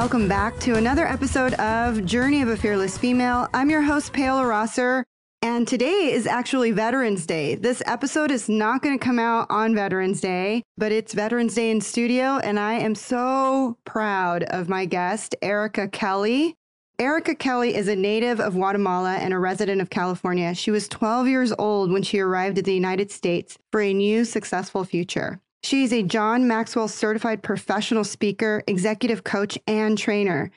Welcome back to another episode of Journey of a Fearless Female. I'm your host, Paola Rosser, and today is actually Veterans Day. This episode is not going to come out on Veterans Day, but it's Veterans Day in studio, and I am so proud of my guest, Ericka Kelly. Ericka Kelly is a native of Guatemala and a resident of California. She was 12 years old when she arrived at the United States for a new successful future. She is a John Maxwell certified professional speaker, executive coach, and trainer.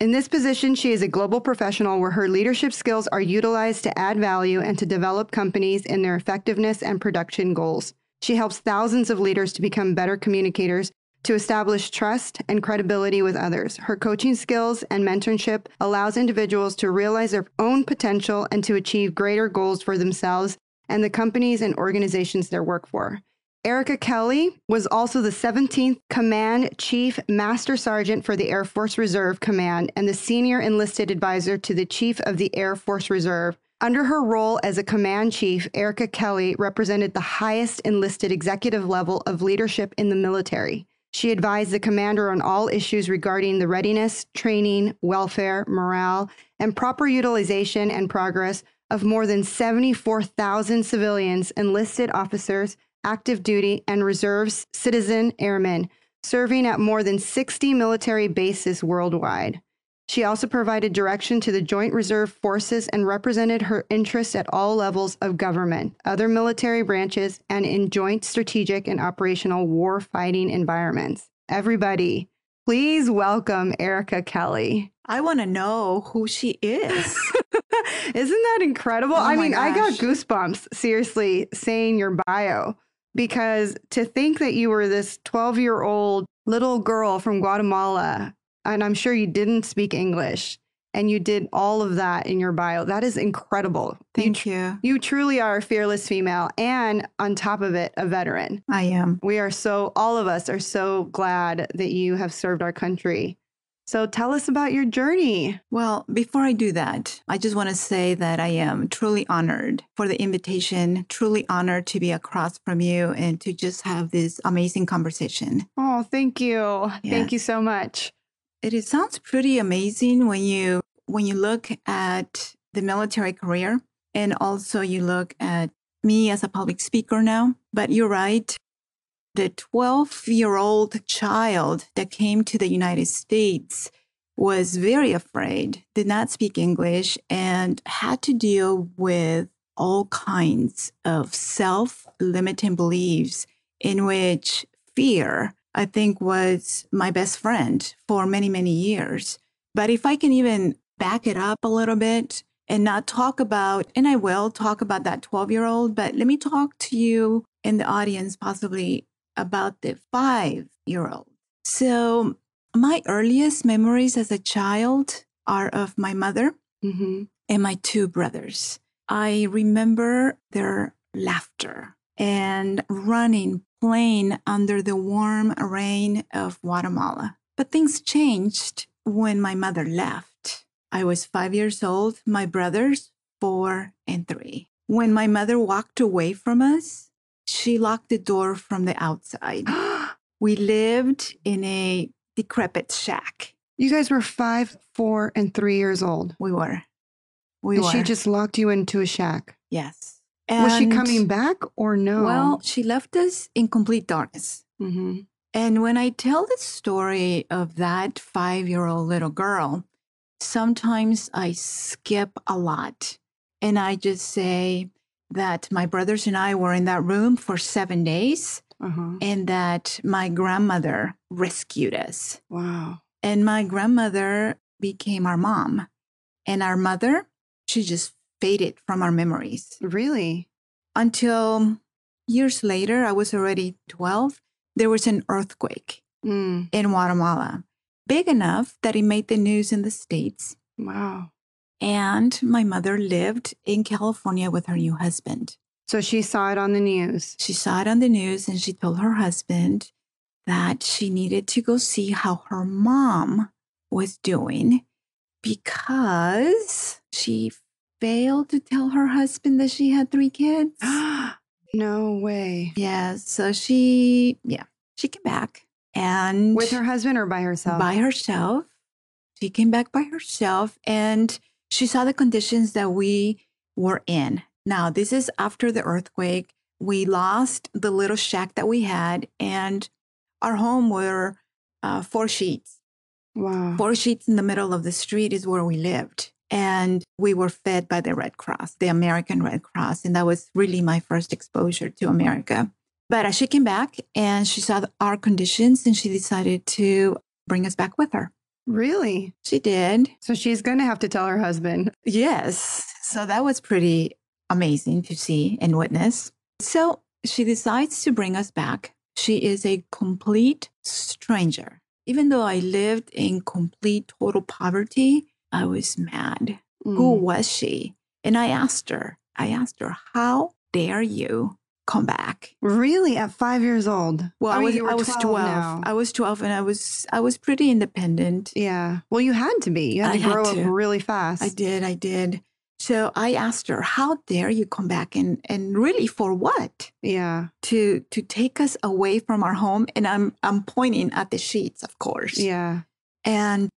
In this position, she is a global professional where her leadership skills are utilized to add value and to develop companies in their effectiveness and production goals. She helps thousands of leaders to become better communicators, to establish trust and credibility with others. Her coaching skills and mentorship allows individuals to realize their own potential and to achieve greater goals for themselves and the companies and organizations they work for. Ericka Kelly was also the 17th Command Chief Master Sergeant for the Air Force Reserve Command and the Senior Enlisted Advisor to the Chief of the Air Force Reserve. Under her role as a command chief, Ericka Kelly represented the highest enlisted executive level of leadership in the military. She advised the commander on all issues regarding the readiness, training, welfare, morale, and proper utilization and progress of more than 74,000 civilians, enlisted officers, active duty, and reserves citizen airmen serving at more than 60 military bases worldwide. She also provided direction to the Joint Reserve Forces and represented her interests at all levels of government, other military branches, and in joint strategic and operational war fighting environments. Everybody, please welcome Ericka Kelly. I want to know who she is. Isn't that incredible? Oh I mean, I got goosebumps seriously saying your bio because to think that you were this 12 year old little girl from Guatemala, and I'm sure you didn't speak English, and you did all of that in your bio, that is incredible. You, Thank tr- you. you truly are a fearless female, and on top of it, a veteran. I am. We are so, all of us are so glad that you have served our country. So tell us about your journey. Well, before I do that, I just want to say that I am truly honored for the invitation, truly honored to be across from you and to just have this amazing conversation. Oh, thank you. Thank you so much. It sounds pretty amazing when you when you look at the military career and also you look at me as a public speaker now. But you're right. The 12 year old child that came to the United States was very afraid, did not speak English, and had to deal with all kinds of self limiting beliefs in which fear, I think, was my best friend for many, many years. But if I can even back it up a little bit and not talk about, and I will talk about that 12 year old, but let me talk to you in the audience possibly about the five year old. So, my earliest memories as a child are of my mother hmm and my two brothers. I remember their laughter and running, playing under the warm rain of Guatemala. But things changed when my mother left. I was five years old, my brothers, four and three. When my mother walked away from us, she locked the door from the outside. We lived in a decrepit shack. you guys were five, four, and three years old. We were. We and were. she just locked you into a shack. yes. And was she coming back or no? Well, she left us in complete darkness. hmm And when I tell the story of that five year old little girl, sometimes I skip a lot. And I just say that my brothers and I were in that room for seven days uh-huh. and that my grandmother rescued us. Wow. And my grandmother became our mom. And our mother, she just faded from our memories Really? until years later, I was already 12, there was an earthquake Mm. in Guatemala, big enough that it made the news in the States. Wow. And my mother lived in California with her new husband. So she saw it on the news. She saw it on the news and she told her husband that she needed to go see how her mom was doing because she failed to tell her husband that she had three kids. no way. Yeah, so she, yeah, she came back and With her husband or by herself? by herself. She came back by herself and she saw the conditions that we were in. Now, this is after the earthquake. We lost the little shack that we had, and our home were uh, four sheets. Wow. Four sheets in the middle of the street is where we lived. And we were fed by the Red Cross, the American Red Cross. And that was really my first exposure to America. But as she came back and she saw our conditions and she decided to bring us back with her. Really? She did. So she's going to have to tell her husband. Yes. So that was pretty amazing to see and witness. So she decides to bring us back. She is a complete stranger. Even though I lived in complete total poverty, I was mad. Who Mm. was she? And I asked her, I asked her, how dare you come back? Really? At five years old? Well, I I, was I was 12 12. I was 12 and I was I was pretty independent. Yeah. Well, you had to be. You had I to had to. up really fast. I did, I did. So I asked her, how dare you come back and and really for what? Yeah. To to take us away from our home and I'm I'm pointing at the sheets, of course. Yeah. And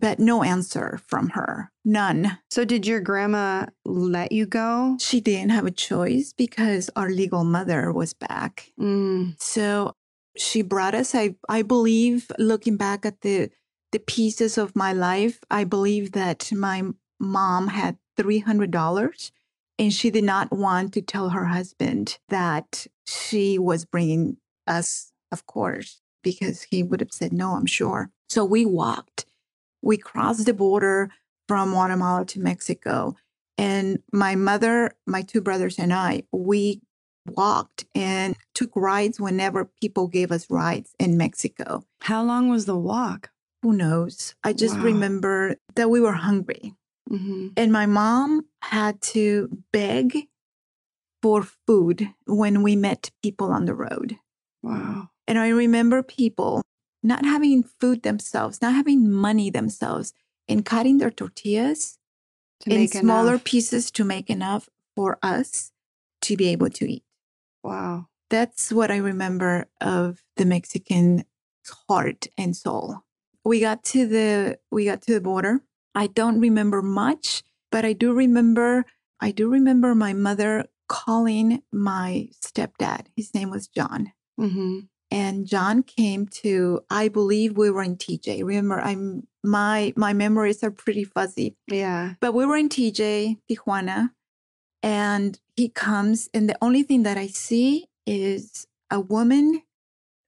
but no answer from her. None. So did your grandma let you go? She didn't have a choice because our legal mother was back. Mm. So she brought us. I I believe, looking back at the the pieces of my life, I believe that my mom had three hundred dollars, and she did not want to tell her husband that she was bringing us, of course, because he would have said no. I'm sure. So we walked. We crossed the border from Guatemala to Mexico, and my mother, my two brothers, and I, we walked and took rides whenever people gave us rides in Mexico. How long was the walk? Who knows? I just Wow. remember that we were hungry hmm and my mom had to beg for food when we met people on the road. Wow. And I remember people not having food themselves, not having money themselves, and cutting their tortillas To in make smaller enough. pieces to make enough for us to be able to eat. Wow. That's what I remember of the Mexican heart and soul. We got to the we got to the border. I don't remember much, but I do remember I do remember my mother calling my stepdad. His name was John. hmm And John came to I believe we were in TJ. Remember I'm my my memories are pretty fuzzy. Yeah. But we were in TJ, Tijuana, and he comes, and the only thing that I see is a woman,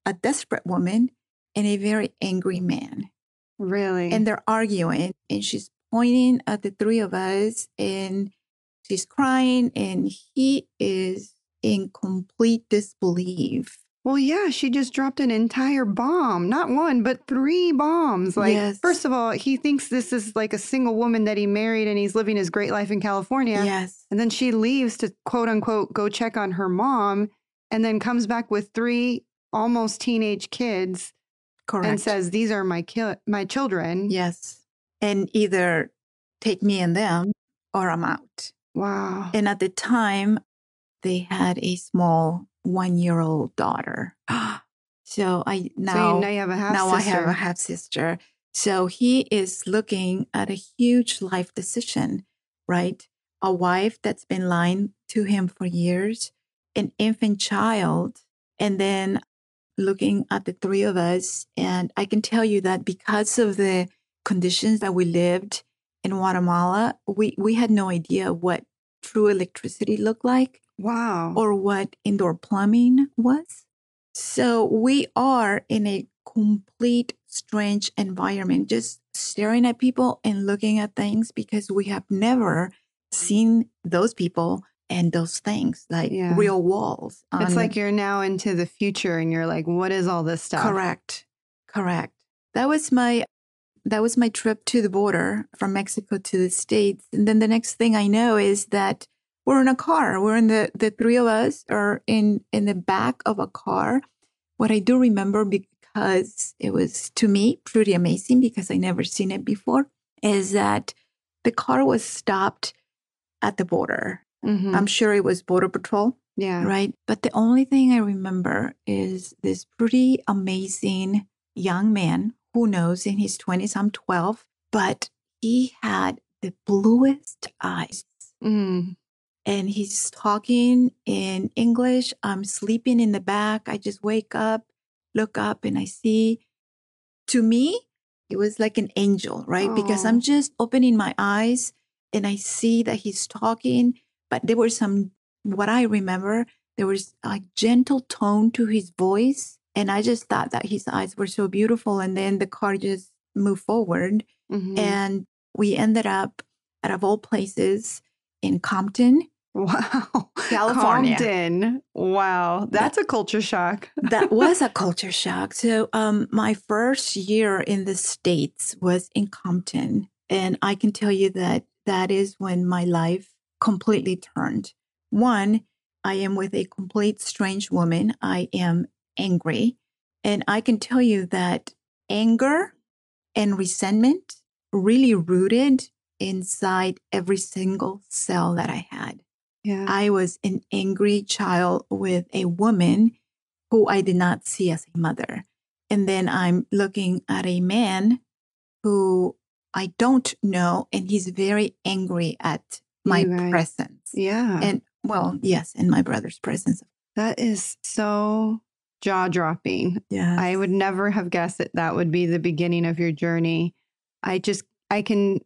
a desperate woman, and a very angry man. Really? And they're arguing, and she's pointing at the three of us, and she's crying, and he is in complete disbelief. Well, yeah, she just dropped an entire bomb. Not one, but three bombs. Like, Yes. first of all, he thinks this is like a single woman that he married and he's living his great life in California. Yes. And then she leaves to quote unquote go check on her mom and then comes back with three almost teenage kids Correct. and says, These are my, ki- my children. yes. And either take me and them or I'm out. Wow. And at the time, they had a small one year old daughter. So I now, you, now you have a half now I have a half sister. So he is looking at a huge life decision, right? A wife that's been lying to him for years, an infant child, and then looking at the three of us. And I can tell you that because of the conditions that we lived in Guatemala, we, we had no idea what true electricity looked like Wow. or what indoor plumbing was. So we are in a complete strange environment, just staring at people and looking at things because we have never seen those people and those things like Yeah. real walls. it's like you're now into the future and you're like, What is all this stuff? correct, correct. That was my that was my trip to the border from Mexico to the States. And then the next thing I know is that we're in a car. We're in the the three of us are in in the back of a car. What I do remember because it was to me pretty amazing because I never seen it before is that the car was stopped at the border. Mhm. I'm sure it was border patrol Yeah. right? But the only thing I remember is this pretty amazing young man who knows in his 20s, I'm 12, but he had the bluest eyes. Mm. And he's talking in English. I'm sleeping in the back. I just wake up, look up, and I see, to me, it was like an angel, right? Because I'm just opening my eyes and I see that he's talking, but there was some, what I remember, there was a gentle tone to his voice. And I just thought that his eyes were so beautiful. And then the car just moved forward. Mhm. And we ended up, out of all places, in Compton. wow. California. Compton. Wow. That's a culture shock. that was a culture shock. So, um, my first year in the States was in Compton. And I can tell you that that is when my life completely turned. One, I am with a complete strange woman. I am angry. And I can tell you that anger and resentment really rooted inside every single cell that I had. Yeah. I was an angry child with a woman who I did not see as a mother. And then I'm looking at a man who I don't know, and he's very angry at my guys. presence. yeah. And well, yes, and my brother's presence. that is so jaw dropping. Yeah. I would never have guessed that that would be the beginning of your journey. I just, I can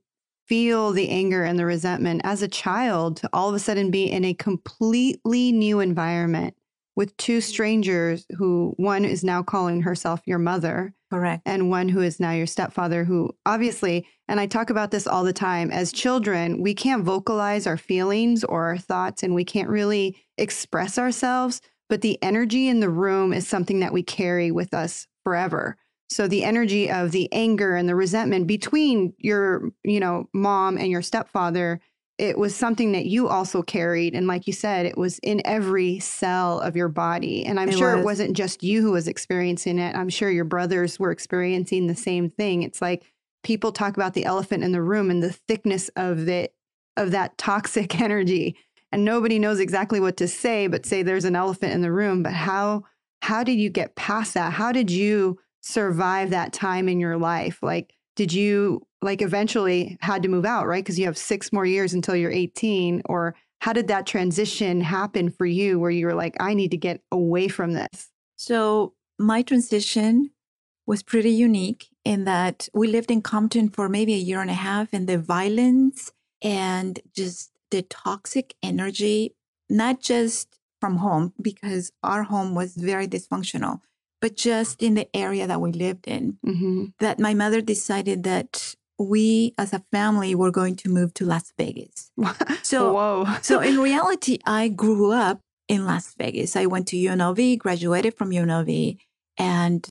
feel the anger and the resentment as a child to all of a sudden be in a completely new environment with two strangers who one is now calling herself your mother correct. and one who is now your stepfather who obviously and i talk about this all the time as children we can't vocalize our feelings or our thoughts and we can't really express ourselves but the energy in the room is something that we carry with us forever so the energy of the anger and the resentment between your you know mom and your stepfather it was something that you also carried and like you said it was in every cell of your body. And i'm It sure it was. wasn't just you who was experiencing it. I'm sure your brothers were experiencing the same thing. It's like people talk about the elephant in the room and the thickness of the of that toxic energy. And nobody knows exactly what to say but say there's an elephant in the room. But how how did you get past that? How did you survive that time in your life? Like did you like eventually had to move out right? Because you have six more years until you're 18 or how did that transition happen for you where you were like i need to get away from this So my transition was pretty unique in that we lived in Compton for maybe a year and a half, and the violence and just the toxic energy, not just from home, because our home was very dysfunctional, but just in the area that we lived in, mm-hmm. that my mother decided that we as a family were going to move to Las Vegas. So whoa so in reality, I grew up in Las Vegas. I went to UNLV, graduated from UNLV, and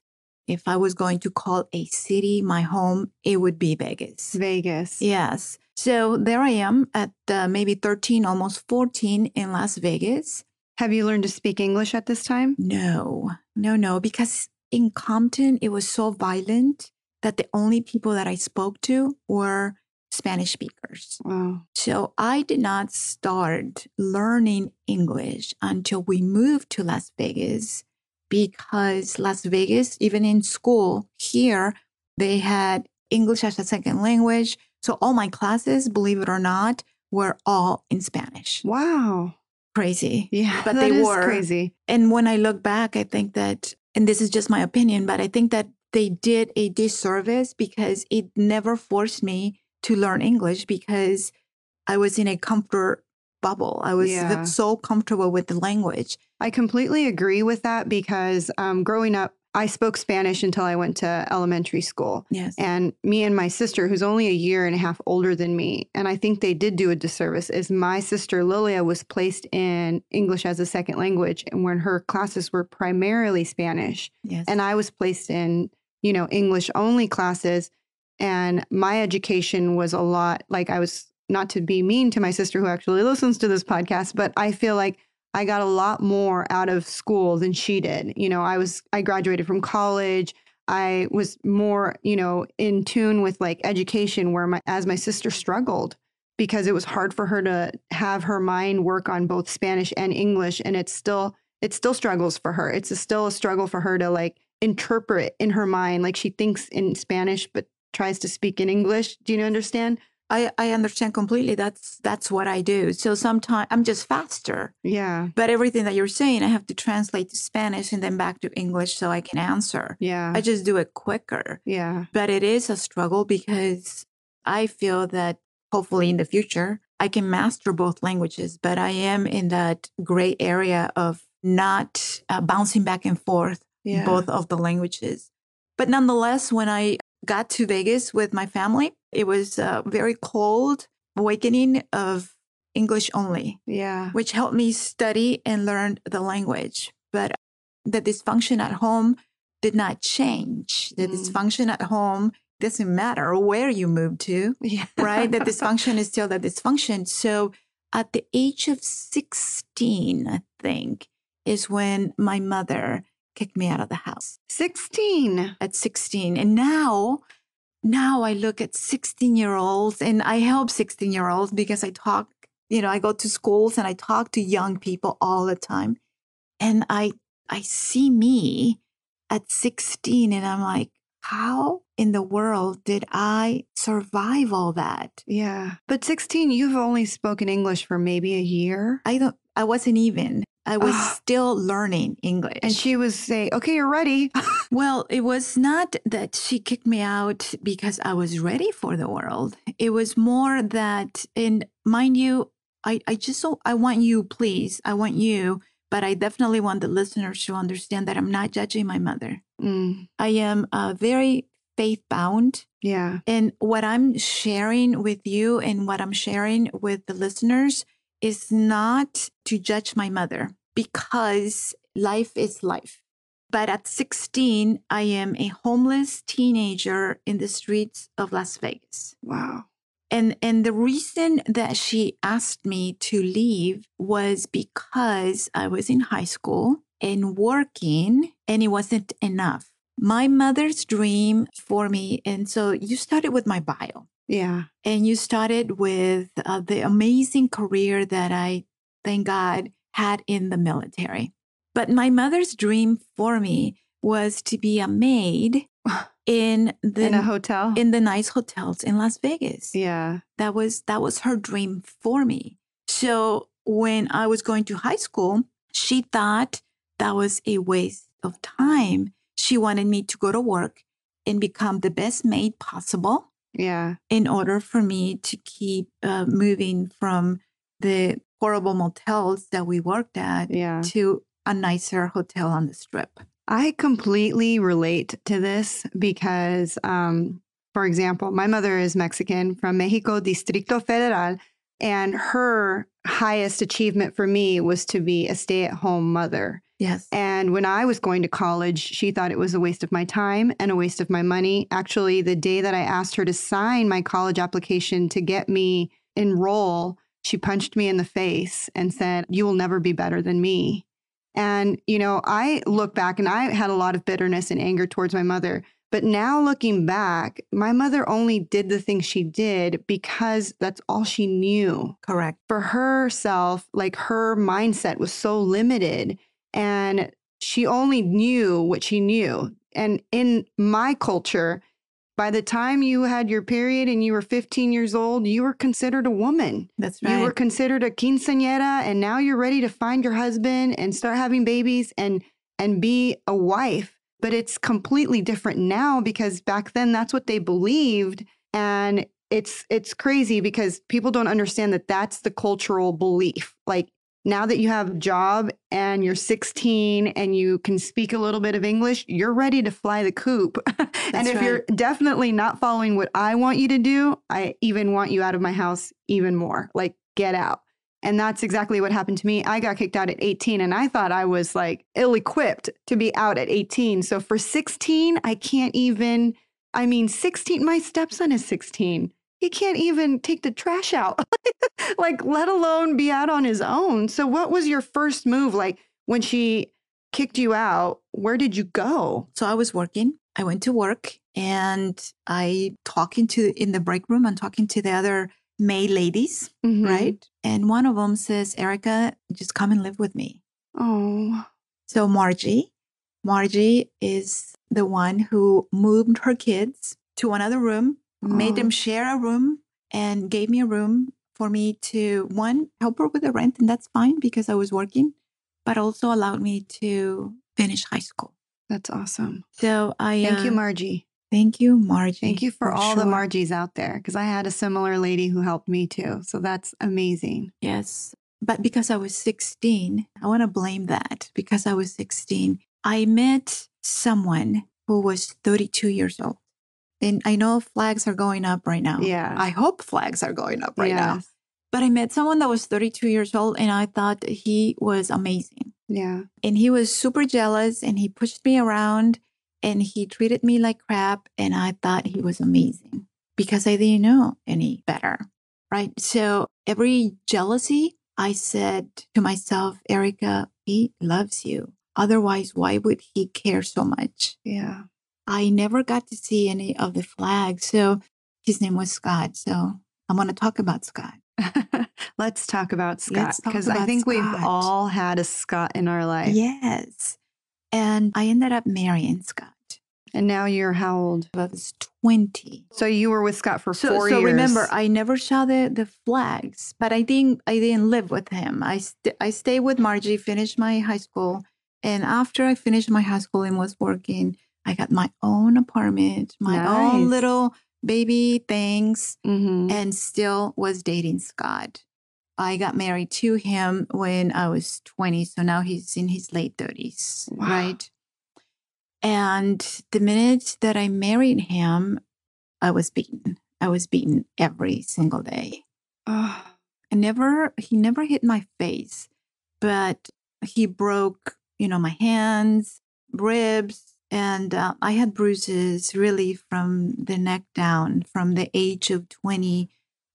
if I was going to call a city my home, it would be Vegas. vegas Yes. So there I am at uh, maybe 13, almost 14 in Las Vegas. Have you learned to speak english at this time No, no, no, because in Compton, it was so violent that the only people that I spoke to were Spanish speakers. wow So I did not start learning English until we moved to Las Vegas because Las Vegas, even in school here, they had English as a second language. So all my classes, believe it or not, were all in Spanish. wow Crazy. yeah But they were. crazy And when I look back, I think that, and this is just my opinion, but I think that they did a disservice because it never forced me to learn English because I was in a comfort bubble. I was Yeah. so comfortable with the language. I completely agree with that because um, growing up, I spoke Spanish until I went to elementary school. Yes. And me and my sister, who's only a year and a half older than me, and I think they did do a disservice, is my sister Lilia was placed in English as a second language, and when her classes were primarily Spanish, yes. and I was placed in, you know, English only classes. And my education was a lot like I was not to be mean to my sister who actually listens to this podcast, but I feel like I got a lot more out of school than she did. You know, I was, I graduated from college. I was more, you know, in tune with like education where my, as my sister struggled. because it was hard for her to have her mind work on both Spanish and English. And it's still, it still struggles for her. It's a, still a struggle for her to like interpret in her mind. Like she thinks in Spanish, but tries to speak in English. Do you understand? I, I understand completely. That's that's what I do. So sometimes I'm just faster. Yeah. But everything that you're saying, I have to translate to Spanish and then back to English so I can answer. Yeah. I just do it quicker. yeah. But it is a struggle because I feel that hopefully in the future I can master both languages. But I am in that gray area of not uh, bouncing back and forth Yeah. both of the languages. But nonetheless, when I got to Vegas with my family, it was a very cold awakening of English only, Yeah. which helped me study and learn the language. But the dysfunction at home did not change. The Mm. dysfunction at home doesn't matter where you move to, Yeah. right? the dysfunction is still the dysfunction. So at the age of 16, I think, is when my mother kicked me out of the house 16. at 16. And now, now I look at 16 year olds and I help 16 year olds because I talk, you know, I go to schools and I talk to young people all the time. And I, I see me at 16 and I'm like, how in the world did I survive all that? Yeah. But 16, you've only spoken English for maybe a year. I don't, I wasn't even, I was Ah. still learning English. And she was saying, okay, you're ready. Well, it was not that she kicked me out because I was ready for the world. It was more that, and mind you, I, I just so I want you, please, I want you, but I definitely want the listeners to understand that I'm not judging my mother. Mm, I am uh, very faith bound. yeah. And what I'm sharing with you and what I'm sharing with the listeners is not to judge my mother because life is life. But at 16, I am a homeless teenager in the streets of Las Vegas. Wow. And and the reason that she asked me to leave was because I was in high school and working and it wasn't enough. My mother's dream for me and so you started with my bio Yeah. and you started with uh, the amazing career that I thank God had in the military. But my mother's dream for me was to be a maid in the in a hotel. in the nice hotels in Las Vegas. yeah. That was that was her dream for me. So when I was going to high school, she thought that was a waste of time. She wanted me to go to work and become the best maid possible Yeah. in order for me to keep uh, moving from the horrible motels that we worked at Yeah. to a nicer hotel on the strip. I completely relate to this because, um, for example, my mother is Mexican from Mexico, Distrito Federal, and her highest achievement for me was to be a stay at home mother. Yes. And when I was going to college, she thought it was a waste of my time and a waste of my money. Actually, the day that I asked her to sign my college application to get me enroll, she punched me in the face and said, "You will never be better than me." And you know, I look back and I had a lot of bitterness and anger towards my mother. But now looking back, my mother only did the things she did because that's all she knew Correct. for herself, like her mindset was so limited and she only knew what she knew. And in my culture, by the time you had your period and you were 15 years old, you were considered a woman. That's right. You were considered a quinceañera, and now you're ready to find your husband and start having babies and and be a wife. But it's completely different now because back then that's what they believed, and it's it's crazy because people don't understand that that's the cultural belief. Like now that you have a job and you're 16 and you can speak a little bit of English, you're ready to fly the coop. and if right. you're definitely not following what I want you to do, I even want you out of my house even more. Like, get out. And that's exactly what happened to me. I got kicked out at 18 and I thought I was like ill equipped to be out at 18. So for 16, I can't even, I mean, 16, my stepson is 16. He can't even take the trash out, like, let alone be out on his own. So, what was your first move? Like, when she kicked you out, where did you go? So I was working. I went to work and I talking to in the break room. I'm talking to the other May ladies, Mhm. right? And one of them says, Ericka, just come and live with me. Oh, So Margie, Margie is the one who moved her kids to another room, made Oh. them share a room, and gave me a room for me to one help her with the rent, and that's fine because I was working, but also allowed me to finish high school. that's awesome. So I Thank you, uh, Margie. thank you, Margie. Thank you for, all the. Margies out there because I had a similar lady who helped me too. So that's amazing. Yes. But because I was 16, I want to blame that because I was 16. I met someone who was 32 years old. And I know flags are going up right now. Yeah. I hope flags are going up right now. Yes. But I met someone that was 32 years old and I thought he was amazing. Yeah. And he was super jealous and he pushed me around and he treated me like crap. And I thought he was amazing because I didn't know any better. Right. So every jealousy, I said to myself, Ericka, he loves you. Otherwise, why would he care so much? Yeah. I never got to see any of the flags. So his name was Scott. So I'm going to talk about Scott. Let's talk about Scott because I think we've all had a Scott in our life. Yes. And I ended up marrying Scott. And now you're how old? I was 20. So you were with Scott for So, four so years. So remember, I never saw the, the flags, but I didn't I didn't live with him. I st- I stayed with Margie, finished my high school, and after I finished my high school and was working, I got my own apartment, my Nice. own little baby things, Mhm. and still was dating Scott. I got married to him when I was 20, so now he's in his late 30s, Wow. right? And the minute that I married him, I was beaten. I was beaten every single day. Oh, I never, he never hit my face, but he broke, you know, my hands, ribs, and uh, I had bruises really from the neck down from the age of 20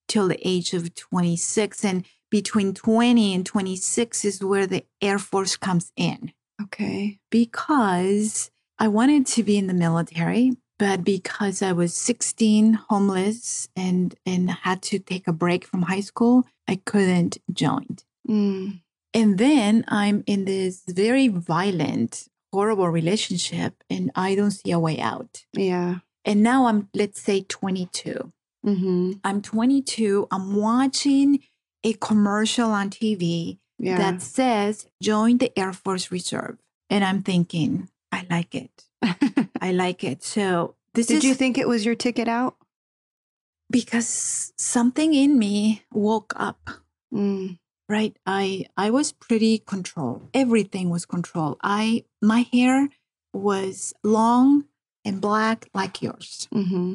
till the age of 26. And between 20 and 26 is where the Air Force comes in okay. because I wanted to be in the military, but because I was 16, homeless, and and had to take a break from high school, I couldn't join. Mm. And then I'm in this very violent, horrible relationship, and I don't see a way out. Yeah. And now I'm, let's say, 22. hmm I'm 22. I'm watching a commercial on TV Yeah. that says join the Air Force Reserve. And I'm thinking, I like it. I like it. So this Did is you think it was your ticket out? because something in me woke up, Mm. Right? I I was pretty controlled. Everything was controlled. I my hair was long and black like yours. hmm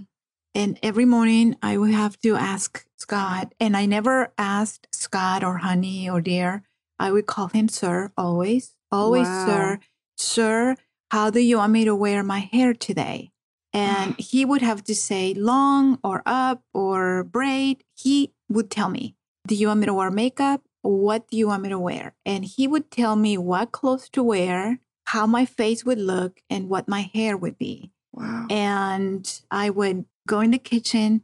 And every morning I would have to ask Scott, and I never asked Scott or honey or dear. I would call him sir always, always Wow. sir, sir. How do you want me to wear my hair today? And he would have to say long or up or braid. He would tell me, Do you want me to wear makeup? What do you want me to wear? And he would tell me what clothes to wear, how my face would look, and what my hair would be Wow. and I would go in the kitchen,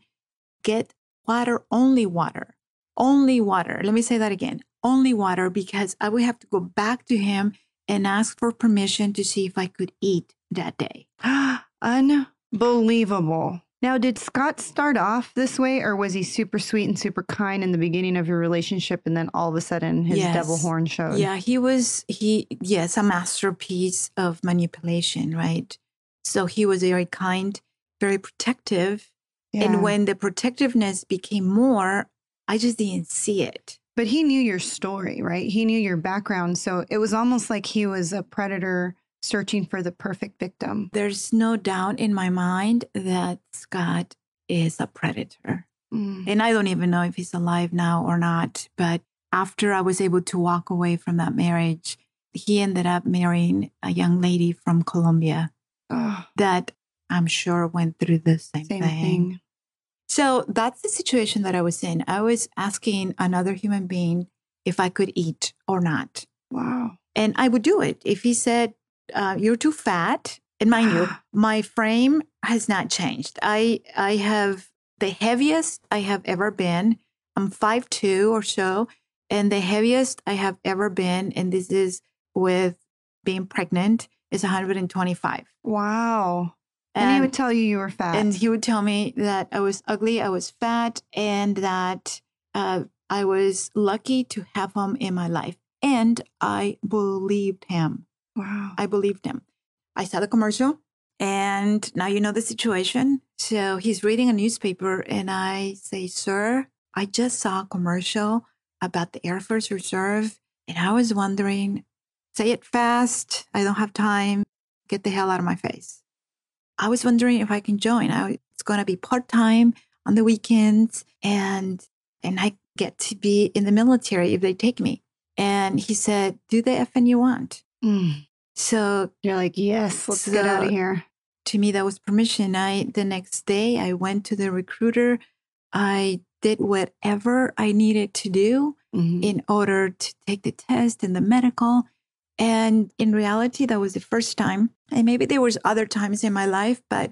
get water, only water, only water. Let me say that again only water because I would have to go back to him and ask for permission to see if I could eat that day. Unbelievable. Now, did Scott start off this way, or was he super sweet and super kind in the beginning of your relationship, and then all of a sudden his Yes. devil horn showed? Yeah, he was, he, yes, a masterpiece of manipulation, right? So he was very kind, very protective. Yeah. And when the protectiveness became more, I just didn't see it. But he knew your story, right? He knew your background. So it was almost like he was a predator searching for the perfect victim. There's no doubt in my mind that Scott is a predator. Mm. And I don't even know if he's alive now or not. But after I was able to walk away from that marriage, he ended up marrying a young lady from Colombia Oh, that I'm sure went through the same, same thing. thing. So that's the situation that I was in. I was asking another human being if I could eat or not. Wow. And I would do it. If he said, uh, You're too fat, and mind you, my frame has not changed. I, I have the heaviest I have ever been I'm 5'2 or so. And the heaviest I have ever been, and this is with being pregnant, is 125. Wow. And, he would tell you you were fat. And he would tell me that I was ugly, I was fat, and that uh, I was lucky to have him in my life. And I believed him. Wow. I believed him. I saw the commercial, and now you know the situation. So he's reading a newspaper, and I say, Sir, I just saw a commercial about the Air Force Reserve, and I was wondering, say it fast. I don't have time. Get the hell out of my face. I was wondering if I can join. I, it's going to be part time on the weekends, and and I get to be in the military if they take me. And he said, "Do the effing you want." Mm. So You're like, yes, let's get out of here. to me that was permission i the next day i went to the recruiter i did whatever i needed to do Mhm. in order to take the test and the medical and in reality that was the first time and maybe there was other times in my life but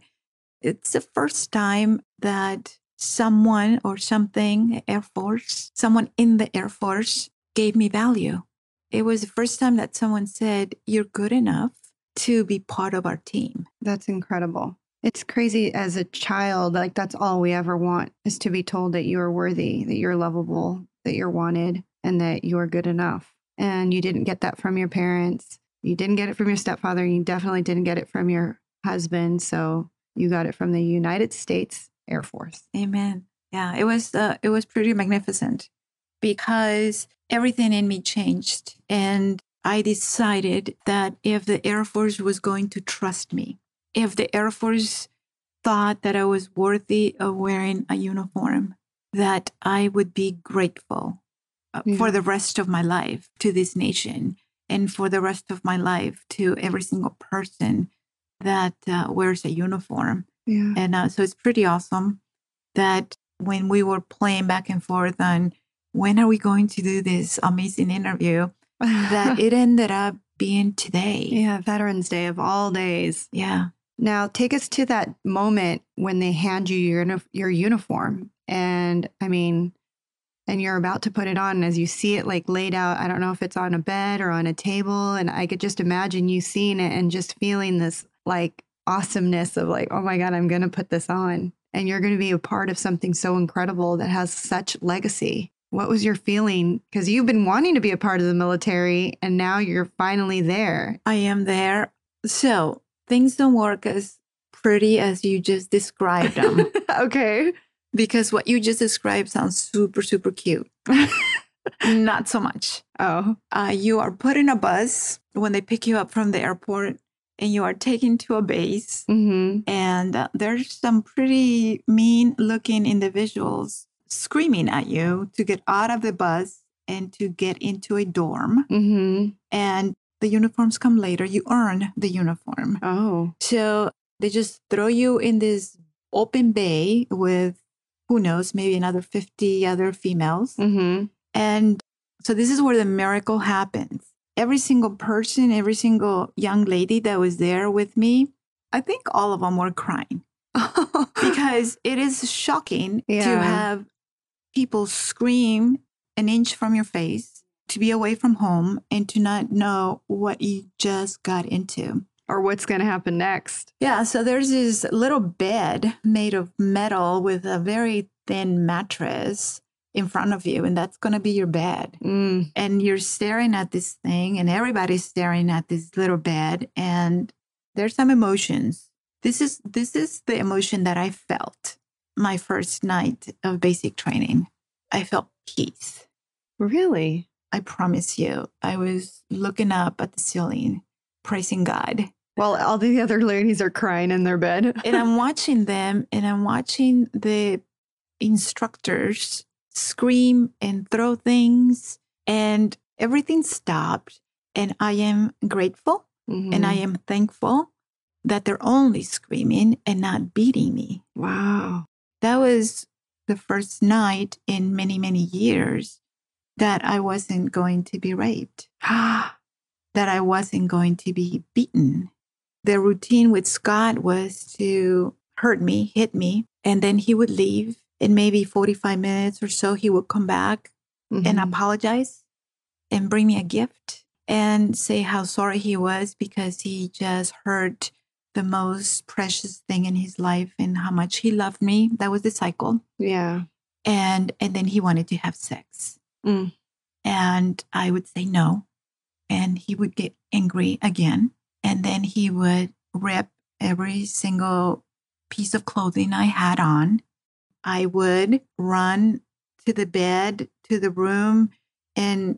it's the first time that someone or something air force someone in the air force gave me value it was the first time that someone said you're good enough to be part of our team That's incredible. It's crazy as a child, like that's all we ever want is to be told that you are worthy, that you're lovable, that you're wanted, and that you're good enough. And you didn't get that from your parents. You didn't get it from your stepfather. You definitely didn't get it from your husband. So you got it from the United States Air Force. Amen. Yeah, it was uh, it was pretty magnificent because everything in me changed and I decided that if the Air Force was going to trust me, if the Air Force thought that I was worthy of wearing a uniform, that I would be grateful uh, for the rest of my life to this nation and for the rest of my life to every single person that uh, wears a uniform. Yeah. And uh, so it's pretty awesome that when we were playing back and forth on when are we going to do this amazing interview, that it ended up being today. yeah, Veterans Day of all days. Yeah. Now, take us to that moment when they hand you your your uniform, and I mean, and you're about to put it on. As you see it like laid out, I don't know if it's on a bed or on a table, and I could just imagine you seeing it and just feeling this like awesomeness of like, oh my god, I'm gonna put this on, and you're gonna be a part of something so incredible that has such legacy. What was your feeling? Because you've been wanting to be a part of the military, and now you're finally there. I am there. So things don't work as pretty as you just described them okay. because what you just described sounds super, super cute. Not so much. Oh. Uh, you are put in a bus when they pick you up from the airport and you are taken to a base Mm-hmm. and uh, there's some pretty mean looking individuals screaming at you to get out of the bus and to get into a dorm Mm-hmm. and the uniforms come later you earn the uniform Oh. so they just throw you in this open bay with who knows maybe another 50 other females Mm-hmm. and so this is where the miracle happens. Every single person, every single young lady that was there with me, I think all of them were crying because it is shocking to have people scream an inch from your face, to be away from home, and to not know what you just got into. or what's going to happen next. Yeah, so there's this little bed made of metal with a very thin mattress in front of you, and that's going to be your bed Mm. and you're staring at this thing and everybody's staring at this little bed and there's some emotions this is this is the emotion that i felt my first night of basic training i felt peace Really? i promise you i was looking up at the ceiling praising god While all the other ladies are crying in their bed. and i'm watching them and i'm watching the instructors scream and throw things and everything stopped and i am grateful Mhm. and I am thankful that they're only screaming and not beating me. wow. That was the first night in many, many years that I wasn't going to be raped, that I wasn't going to be beaten. The routine with Scott was to hurt me, hit me, and then he would leave in maybe 45 minutes or so, he would come back and Mhm. apologize and bring me a gift and say how sorry he was because he just hurt the most precious thing in his life and how much he loved me. That was the cycle. yeah. And and then he wanted to have sex. Mm. And I would say no. And he would get angry again. And then he would rip every single piece of clothing I had on. I would run to the bed, to the room, and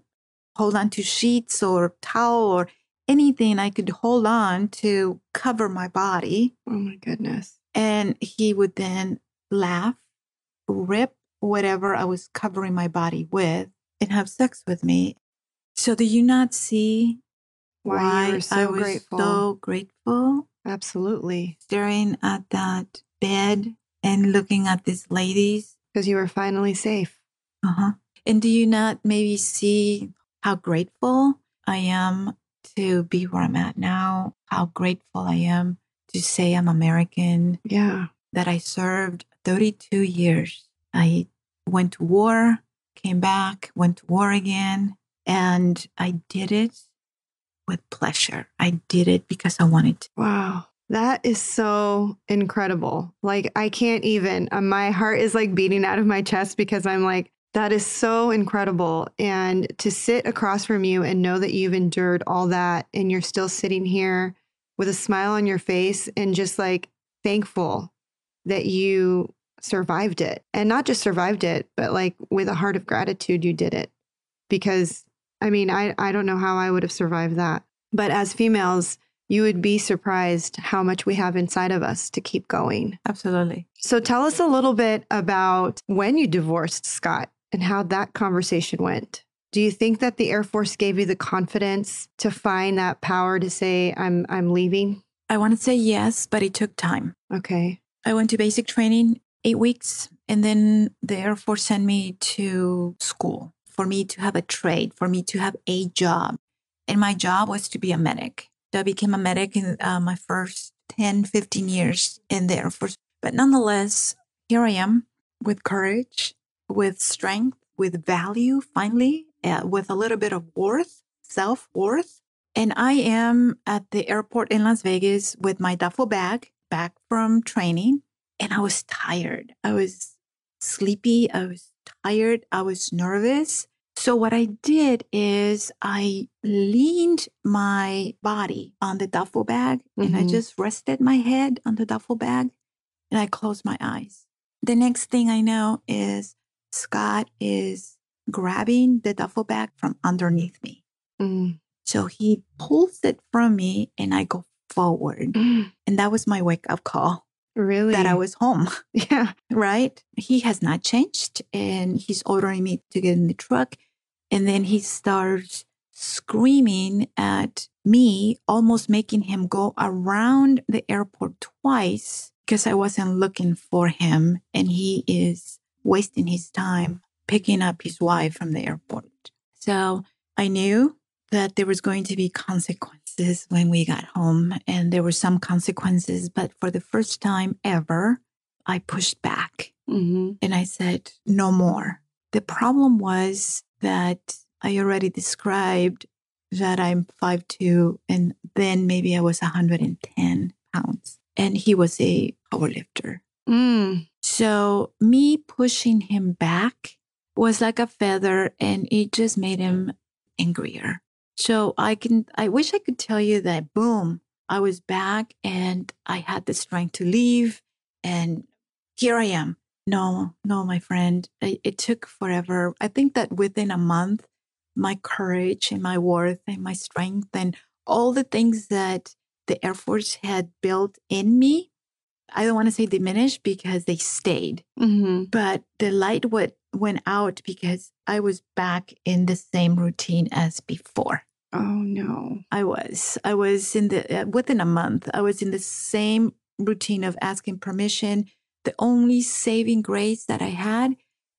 hold on to sheets or towel or anything I could hold on to cover my body. Oh my goodness. And he would then laugh, rip whatever I was covering my body with, and have sex with me. So, do you not see Why, were so I was grateful. so grateful Absolutely. staring at that bed and looking at these ladies? Because you were finally safe. Uh-huh. And do you not maybe see how grateful I am to be where I'm at now? How grateful I am to say I'm American, Yeah. that I served 32 years. I went to war, came back, went to war again, and I did it with pleasure. I did it because I wanted to. Wow. That is so incredible. Like, I can't even, uh, my heart is like beating out of my chest because I'm like, that is so incredible. And to sit across from you and know that you've endured all that and you're still sitting here with a smile on your face and just like thankful that you survived it and not just survived it, but like with a heart of gratitude, you did it. Because I mean, I, I don't know how I would have survived that. But as females, you would be surprised how much we have inside of us to keep going. Absolutely. So tell us a little bit about when you divorced Scott and how that conversation went. Do you think that the Air Force gave you the confidence to find that power to say I'm I'm leaving? I want to say yes, but it took time. Okay. I went to basic training eight weeks, and then the Air Force sent me to school for me to have a trade, for me to have a job. And my job was to be a medic. So I became a medic in uh, my first 10, 15 years in the Air Force. But nonetheless, here I am with courage, with strength, with value, finally, uh, with a little bit of worth, self worth. And I am at the airport in Las Vegas with my duffel bag back from training. And I was tired. I was sleepy. I was tired. I was nervous. So, what I did is I leaned my body on the duffel bag and I Mhm. just rested my head on the duffel bag and I closed my eyes. The next thing I know is Scott is grabbing the duffel bag from underneath me. Mm. So he pulls it from me and I go forward. And that was my wake up call Really? that I was home, Yeah. right? He has not changed and he's ordering me to get in the truck. And then he starts screaming at me, almost making him go around the airport twice because I wasn't looking for him. And he is wasting his time picking up his wife from the airport. So I knew that there was going to be consequences when we got home, and there were some consequences. But for the first time ever, I pushed back hmm and I said, no more. The problem was that I already described that I'm 5'2, and then maybe I was 110 pounds, and he was a powerlifter. Mm. So me pushing him back was like a feather and it just made him angrier. So I can I wish I could tell you that boom, I was back and I had the strength to leave and here I am. No, no, my friend. It, it took forever. I think that within a month, my courage and my worth and my strength and all the things that the Air Force had built in me I don't want to say diminished because they stayed, hmm but the light would, went out because I was back in the same routine as before. Oh no. I was. I was in the, uh, within a month, I was in the same routine of asking permission. The only saving grace that I had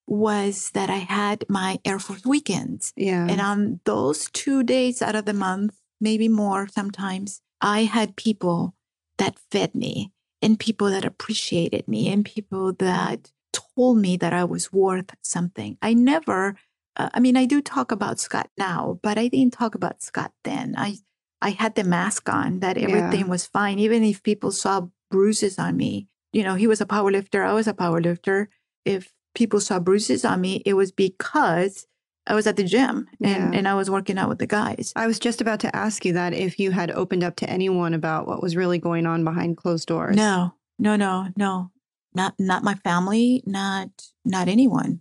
was that I had my Air Force weekends. Yeah. And on those two days out of the month, maybe more sometimes, I had people that fed me and people that appreciated me and people that told me that I was worth something. I never, uh, I mean, I do talk about Scott now, but I didn't talk about Scott then. I, I had the mask on that everything Yeah. was fine, even if people saw bruises on me. You know, he was a power lifter, I was a power lifter. If people saw bruises on me, it was because I was at the gym and, Yeah. and I was working out with the guys. I was just about to ask you that if you had opened up to anyone about what was really going on behind closed doors. No, no, no, no. Not not my family, not not anyone.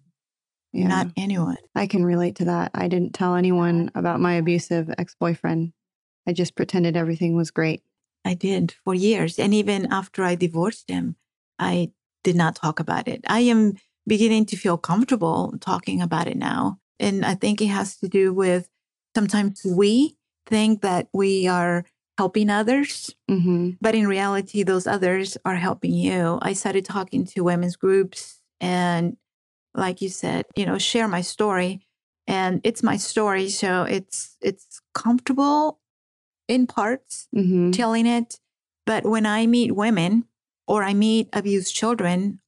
Yeah. Not anyone. I can relate to that. I didn't tell anyone about my abusive ex boyfriend. I just pretended everything was great. I did for years. And even after I divorced him, I did not talk about it. I am beginning to feel comfortable talking about it now. And I think it has to do with sometimes we think that we are helping others, hmm but in reality, those others are helping you. I started talking to women's groups and, like you said, you know, share my story. And it's my story, so it's it's comfortable in parts hmm telling it. But when I meet women or I meet abused children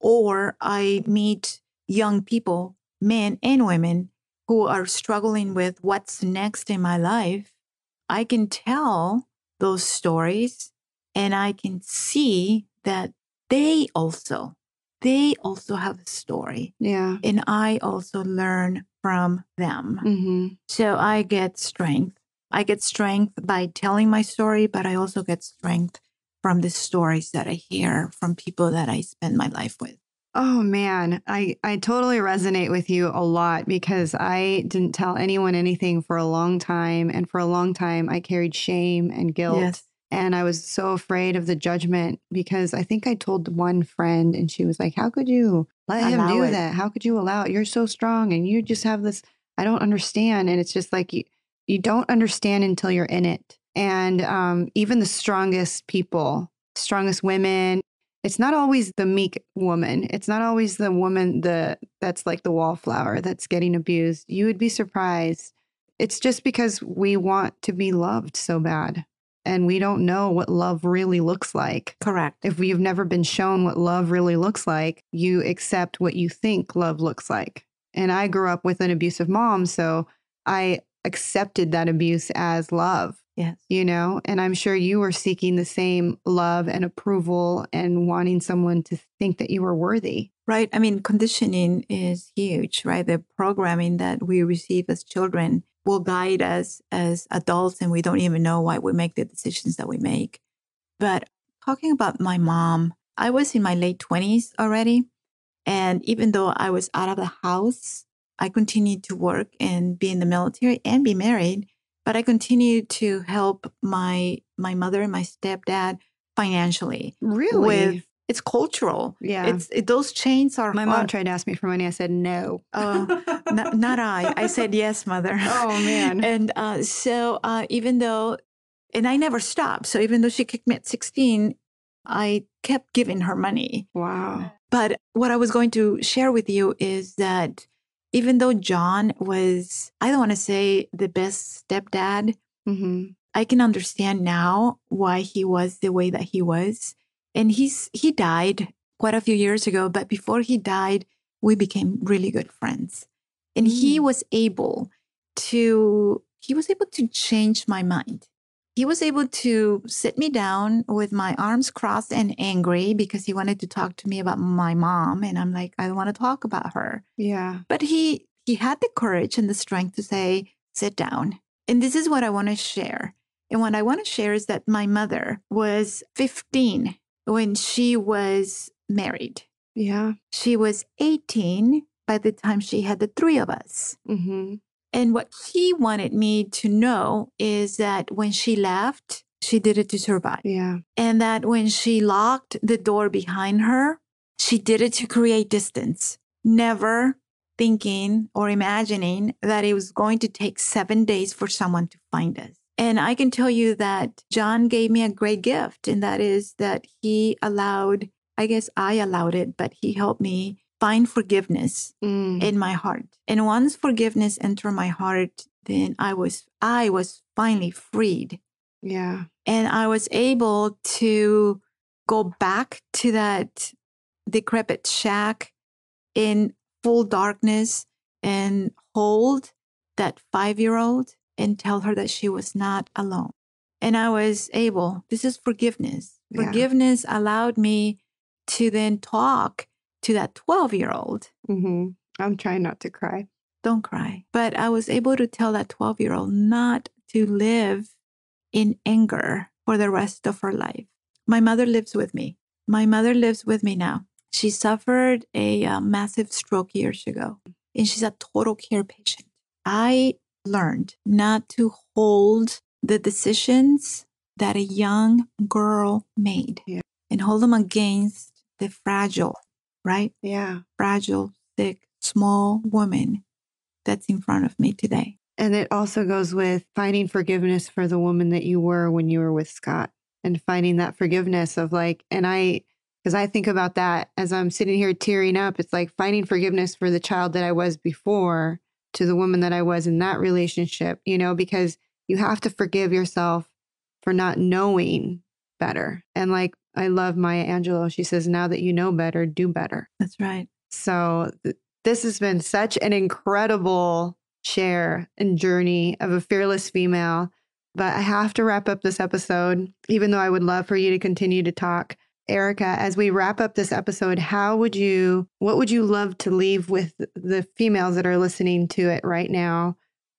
or I meet young people, men and women who are struggling with what's next in my life, I can tell those stories and I can see that they also they also have a story Yeah. and I also learn from them. hmm So I get strength. I get strength by telling my story, but I also get strength from the stories that I hear from people that I spend my life with. Oh man, I I totally resonate with you a lot because I didn't tell anyone anything for a long time and for a long time I carried shame and guilt Yes. and I was so afraid of the judgment because I think I told one friend and she was like, "How could you let him Allow do it. that? How could you allow it? You're so strong and you just have this I don't understand." And it's just like you you don't understand until you're in it. And um, even the strongest people, strongest women, it's not always the meek woman. It's not always the woman the that's like the wallflower that's getting abused. You would be surprised. It's just because we want to be loved so bad and we don't know what love really looks like. Correct. If you've never been shown what love really looks like, you accept what you think love looks like. And I grew up with an abusive mom, so I accepted that abuse as love Yes. you know and i'm sure you were seeking the same love and approval and wanting someone to think that you were worthy Right. I mean, conditioning is huge, right? The programming that we receive as children will guide us as adults, and we don't even know why we make the decisions that we make. But talking about my mom, I was in my late 20s already. And even though I was out of the house, I continued to work and be in the military and be married. But I continued to help my my mother and my stepdad financially. really With it's cultural. yeah It's it, those chains are my mom tried to ask me for money i said no Oh, not, not I. I said yes, mother. Oh, man. And uh, so uh, even though, and I never stopped. So even though she kicked me at sixteen, I kept giving her money. wow But what I was going to share with you is that even though John was, I don't want to say the best stepdad, hmm I can understand now why he was the way that he was. And he's he died quite a few years ago, but before he died, we became really good friends. And he Mm. was able to he was able to change my mind. He was able to sit me down with my arms crossed and angry because he wanted to talk to me about my mom and I'm like I don't want to talk about her. yeah But he he had the courage and the strength to say, sit down. And this is what I want to share. And what I want to share is that my mother was 15 when she was married. yeah She was 18 by the time she had the three of us. hmm And what he wanted me to know is that when she left, she did it to survive yeah and that when she locked the door behind her, she did it to create distance, never thinking or imagining that it was going to take seven days for someone to find us. And I can tell you that John gave me a great gift, and that is that he allowed, I guess I allowed it, but he helped me find forgiveness Mm. in my heart. And once forgiveness entered my heart, then I was I was finally freed yeah and I was able to go back to that decrepit shack in full darkness and hold that five year old and tell her that she was not alone. And I was able, this is forgiveness. Yeah. Forgiveness allowed me to then talk to that 12 year old. Mm-hmm. I'm trying not to cry. Don't cry. But I was able to tell that 12 year old not to live in anger for the rest of her life. My mother lives with me. My mother lives with me now. She suffered a uh, massive stroke years ago, and she's a total care patient. I learned not to hold the decisions that a young girl made Yeah. and hold them against the fragile, right? Yeah. Fragile, sick, small woman that's in front of me today. And it also goes with finding forgiveness for the woman that you were when you were with Scott and finding that forgiveness of like, and I, because I think about that as I'm sitting here tearing up, it's like finding forgiveness for the child that I was before to the woman that I was in that relationship, you know, because you have to forgive yourself for not knowing better. And like, I love Maya Angelou. She says, now that you know better, do better. That's right. So th- this has been such an incredible share and journey of a fearless female. But I have to wrap up this episode, even though I would love for you to continue to talk. Ericka, as we wrap up this episode, how would you, what would you love to leave with the females that are listening to it right now?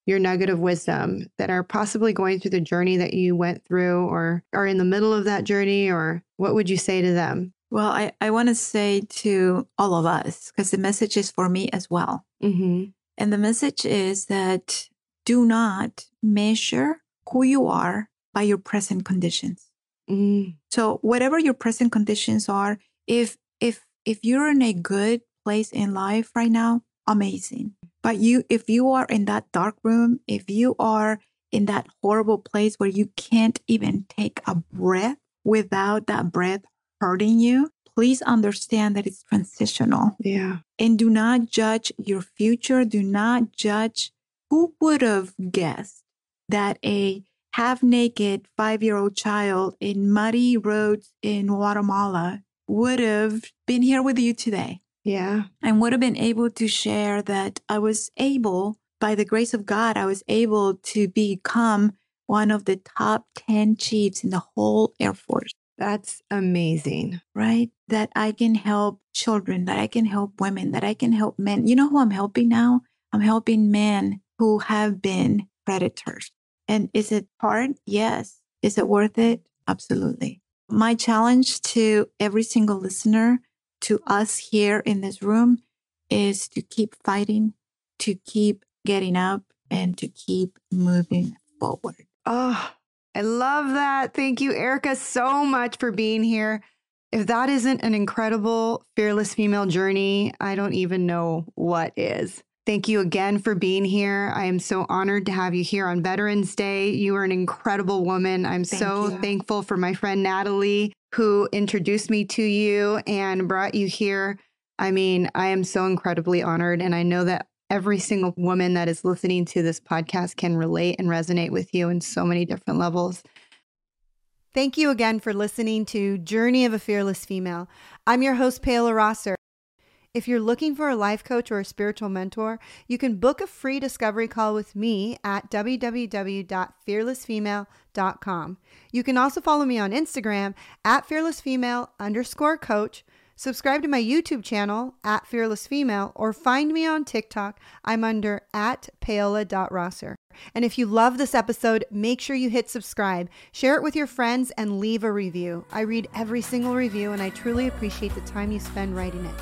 Your nugget of wisdom that are possibly going through the journey that you went through or are in the middle of that journey, or what would you say to them? Well, I, I want to say to all of us, because the message is for me as well. Mm-hmm. And the message is that do not measure who you are by your present conditions. Mm, So whatever your present conditions are, if if if you're in a good place in life right now, amazing. But you if you are in that dark room, if you are in that horrible place where you can't even take a breath without that breath hurting you, please understand that it's transitional yeah. and do not judge your future. Do not judge who would have guessed that a half naked five year old child in muddy roads in Guatemala would have been here with you today Yeah. and would have been able to share that I was able, by the grace of God, I was able to become one of the top 10 chiefs in the whole Air Force That's amazing. right? That I can help children, that I can help women, that I can help men. You know who I'm helping now? I'm helping men who have been predators. And is it hard? Yes. Is it worth it? Absolutely. My challenge to every single listener, to us here in this room, is to keep fighting, to keep getting up, and to keep moving forward. Oh, I love that. Thank you, Ericka, so much for being here. If that isn't an incredible fearless female journey, I don't even know what is. Thank you again for being here. I am so honored to have you here on Veterans Day. You are an incredible woman. I'm Thank so you. thankful for my friend Natalie, who introduced me to you and brought you here. I mean, I am so incredibly honored. And I know that every single woman that is listening to this podcast can relate and resonate with you in so many different levels. Thank you again for listening to Journey of a Fearless Female. I'm your host, Paola Rosser. If you're looking for a life coach or a spiritual mentor, you can book a free discovery call with me at www.fearlessfemale.com. You can also follow me on Instagram at fearlessfemale underscore coach. Subscribe to my YouTube channel at Fearless Female or find me on TikTok. I'm under at paola.rosser. And if you love this episode, make sure you hit subscribe, share it with your friends, and leave a review. I read every single review and I truly appreciate the time you spend writing it.